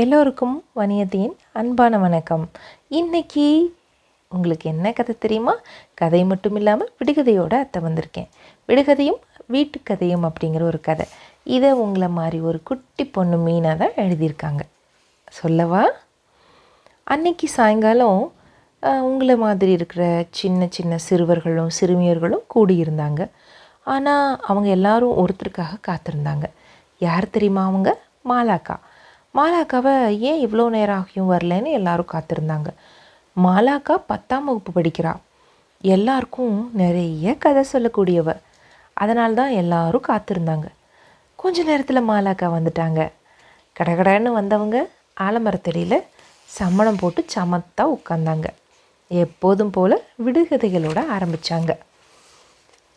எல்லோருக்கும் வணியத்தின் அன்பான வணக்கம். இன்னைக்கு உங்களுக்கு என்ன கதை தெரியுமா? கதை மட்டும் இல்லாமல் விடுகதையோட அத்தை வந்திருக்கேன். விடுகதையும் வீட்டுக்கதையும் அப்படிங்கிற ஒரு கதை. இதை உங்களை மாதிரி ஒரு குட்டி பொண்ணு மீனாக தான் எழுதியிருக்காங்க. சொல்லவா? அன்னைக்கு சாயங்காலம் உங்களை மாதிரி இருக்கிற சின்ன சின்ன சிறுவர்களும் சிறுமியர்களும் கூடியிருந்தாங்க. ஆனால் அவங்க எல்லாரும் ஒருத்தருக்காக காத்திருந்தாங்க. யார் தெரியுமா அவங்க? மாலாக்கா. மாலாக்காவை ஏன் இவ்வளோ நேரம் ஆகியும் வரலன்னு எல்லாரும் காத்திருந்தாங்க. மாலாக்கா பத்தாம் வகுப்பு படிக்கிறா. எல்லாருக்கும் நிறைய கதை சொல்லக்கூடியவ. அதனால தான் எல்லாரும் காத்திருந்தாங்க. கொஞ்ச நேரத்தில் மாலாக்கா வந்துட்டாங்க. கடகடன்னு வந்தவங்க ஆலமரத்தடியில் சம்மணம் போட்டு சமத்தா உட்காந்தாங்க எப்போதும் போல் விடுகதைகளோட ஆரம்பித்தாங்க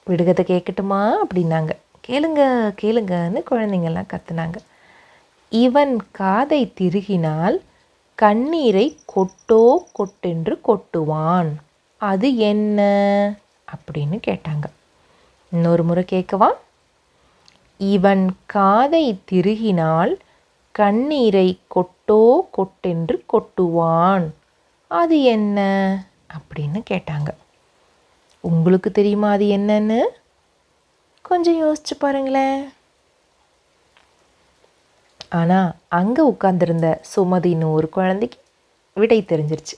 விடுகதை கேட்கட்டுமா அப்படின்னாங்க. கேளுங்க கேளுங்கன்னு குழந்தைங்கள்லாம் கத்துனாங்க. இவன் காதை திருகினால் கண்ணீரை கொட்டோ கொட்டென்று கொட்டுவான். அது என்ன? அப்படின்னு கேட்டாங்க. இன்னொரு முறை கேட்கவா? இவன் காதை திருகினால் கண்ணீரை கொட்டோ கொட்டென்று கொட்டுவான். அது என்ன? அப்படின்னு கேட்டாங்க. உங்களுக்கு தெரியுமா அது என்னன்னு? கொஞ்சம் யோசிச்சு பாருங்களேன். ஆனால் அங்கே உட்காந்துருந்த சுமதின்னு ஒரு குழந்தைக்கு விடை தெரிஞ்சிருச்சு.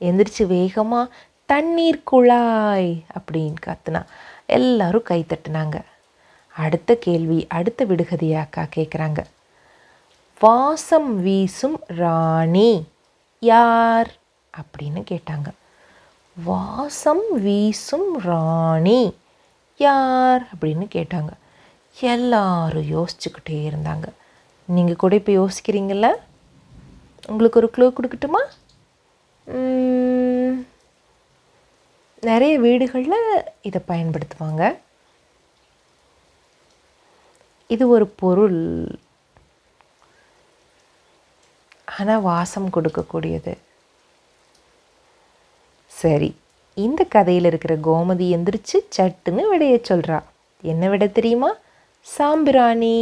எந்திரிச்சு வேகமாக தண்ணீர் குழாய் அப்படின்னு கத்துனா. எல்லாரும் கை தட்டுனாங்க. அடுத்த கேள்வி அடுத்த விடுகதையாக்கா கேட்குறாங்க வாசம் வீசும் ராணி யார்? அப்படின்னு கேட்டாங்க. வாசம் வீசும் ராணி யார்? அப்படின்னு கேட்டாங்க. எல்லாரும் யோசிச்சுக்கிட்டே இருந்தாங்க. நீங்கள் கூட இப்போ யோசிக்கிறீங்கள உங்களுக்கு ஒரு க்ளூ கொடுக்கட்டுமா? நிறைய வீடுகளில் இதை பயன்படுத்துவாங்க. இது ஒரு பொருள். ஆனால் வாசம் கொடுக்கக்கூடியது. சரி இந்த கதையில் இருக்கிற கோமதி எந்திரிச்சு சட்டுன்னு விடைய சொல்கிறா என்ன விட தெரியுமா? சாம்பிராணி.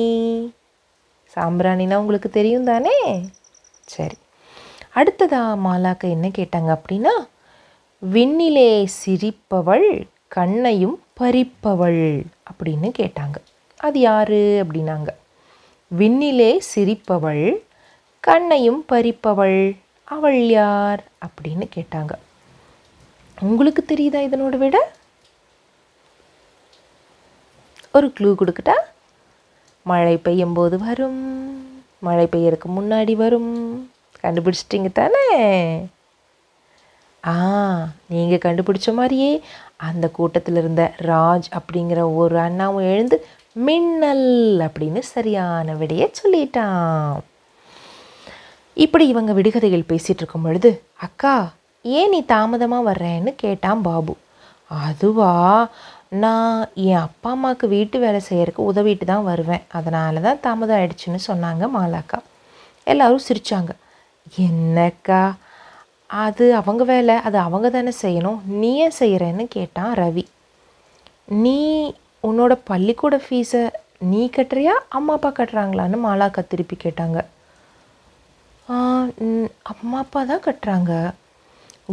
சாம்பிராணினா உங்களுக்கு தெரியும் தானே? சரி. அடுத்ததா மாலாக்க என்ன கேட்டாங்க அப்படின்னா விண்ணிலே சிரிப்பவள் கண்ணையும் பறிப்பவள் அப்படின்னு கேட்டாங்க. அது யாரு அப்படின்னாங்க. விண்ணிலே சிரிப்பவள் கண்ணையும் பறிப்பவள் அவள் யார்? அப்படின்னு கேட்டாங்க. உங்களுக்கு தெரியுதா இதனோட விட? ஒரு க்ளூ கொடுக்கட்டா? மழை பெய்யும் போது வரும். மழை பெய்யறதுக்கு முன்னாடி வரும். கண்டுபிடிச்சிட்டிங்க தானே? ஆ நீங்கள் கண்டுபிடிச்ச மாதிரியே அந்த கூட்டத்தில் இருந்த ராஜ் அப்படிங்கிற ஒரு அண்ணாவும் எழுந்து மின்னல் அப்படின்னு சரியான விடையை சொல்லிட்டான். இப்படி இவங்க விடுகதைகள் பேசிகிட்டு இருக்கும் பொழுது அக்கா ஏன் நீ தாமதமாக வர்றேன்னு கேட்டான் பாபு. அதுவா? நான் என் அப்பா அம்மாவுக்கு வீட்டு வேலை செய்கிறதுக்கு உதவிட்டு தான் வருவேன். அதனால தான் தாமதம் ஆயிடுச்சுன்னு சொன்னாங்க மாலாக்கா. எல்லாரும் சிரித்தாங்க என்னக்கா? அது அவங்க வேலை. அது அவங்க தானே செய்யணும். நீ ஏன் செய்கிறேன்னு கேட்டான் ரவி. நீ உன்னோட பள்ளிக்கூட ஃபீஸை நீ கட்டுறியா அம்மா அப்பா கட்டுறாங்களான்னு மாலாக்கா திருப்பி கேட்டாங்க. அம்மா அப்பா தான் கட்டுறாங்க.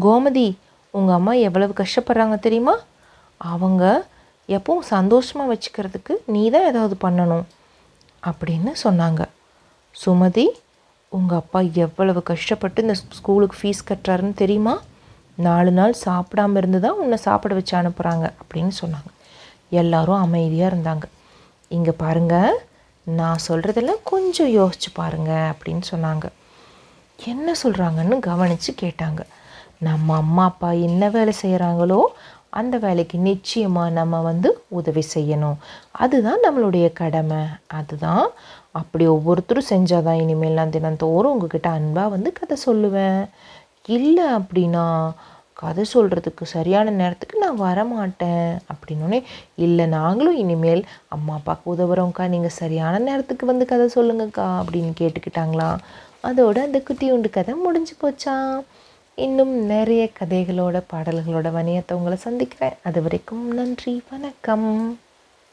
கோமதி உங்கள் அம்மா எவ்வளவு கஷ்டப்படுறாங்க தெரியுமா? அவங்க எப்பவும் சந்தோஷமாக வச்சுக்கிறதுக்கு நீ தான் ஏதாவது பண்ணணும் அப்படின்னு சொன்னாங்க. சுமதி உங்கள் அப்பா எவ்வளவு கஷ்டப்பட்டு இந்த ஸ்கூலுக்கு ஃபீஸ் கட்டுறாருன்னு தெரியுமா? நாலு நாள் சாப்பிடாம இருந்து தான் உன்னை சாப்பிட வச்சு அனுப்புகிறாங்க அப்படின்னு சொன்னாங்க. எல்லாரும் அமைதியாக இருந்தாங்க. இங்கே பாருங்க நான் சொல்கிறதெல்லாம் கொஞ்சம் யோசிச்சு பாருங்க அப்படின்னு சொன்னாங்க. என்ன சொல்கிறாங்கன்னு கவனித்து கேட்டாங்க. நம்ம அம்மா அப்பா என்ன வேலை செய்கிறாங்களோ அந்த வேலைக்கு நிச்சயமாக நம்ம வந்து உதவி செய்யணும். அதுதான் நம்மளுடைய கடமை. அதுதான் அப்படி ஒவ்வொருத்தரும் செஞ்சால் தான் இனிமேல் நான் தினந்தோறும் உங்ககிட்ட அன்பாக வந்து கதை சொல்லுவேன். இல்லை அப்படின்னா கதை சொல்கிறதுக்கு சரியான நேரத்துக்கு நான் வரமாட்டேன் அப்படின்னோடனே இல்லை நாங்களும் இனிமேல் அம்மா அப்பாவுக்கு உதவுறோம்க்கா நீங்கள் சரியான நேரத்துக்கு வந்து கதை சொல்லுங்கக்கா அப்படின்னு கேட்டுக்கிட்டாங்களாம் அதோட அந்த குட்டியுண்டு கதை முடிஞ்சு போச்சான் இன்னும் நிறைய கதைகளோட பாடல்களோட வணியத்தை உங்களை சந்திக்கிறேன். அது வரைக்கும் நன்றி வணக்கம்.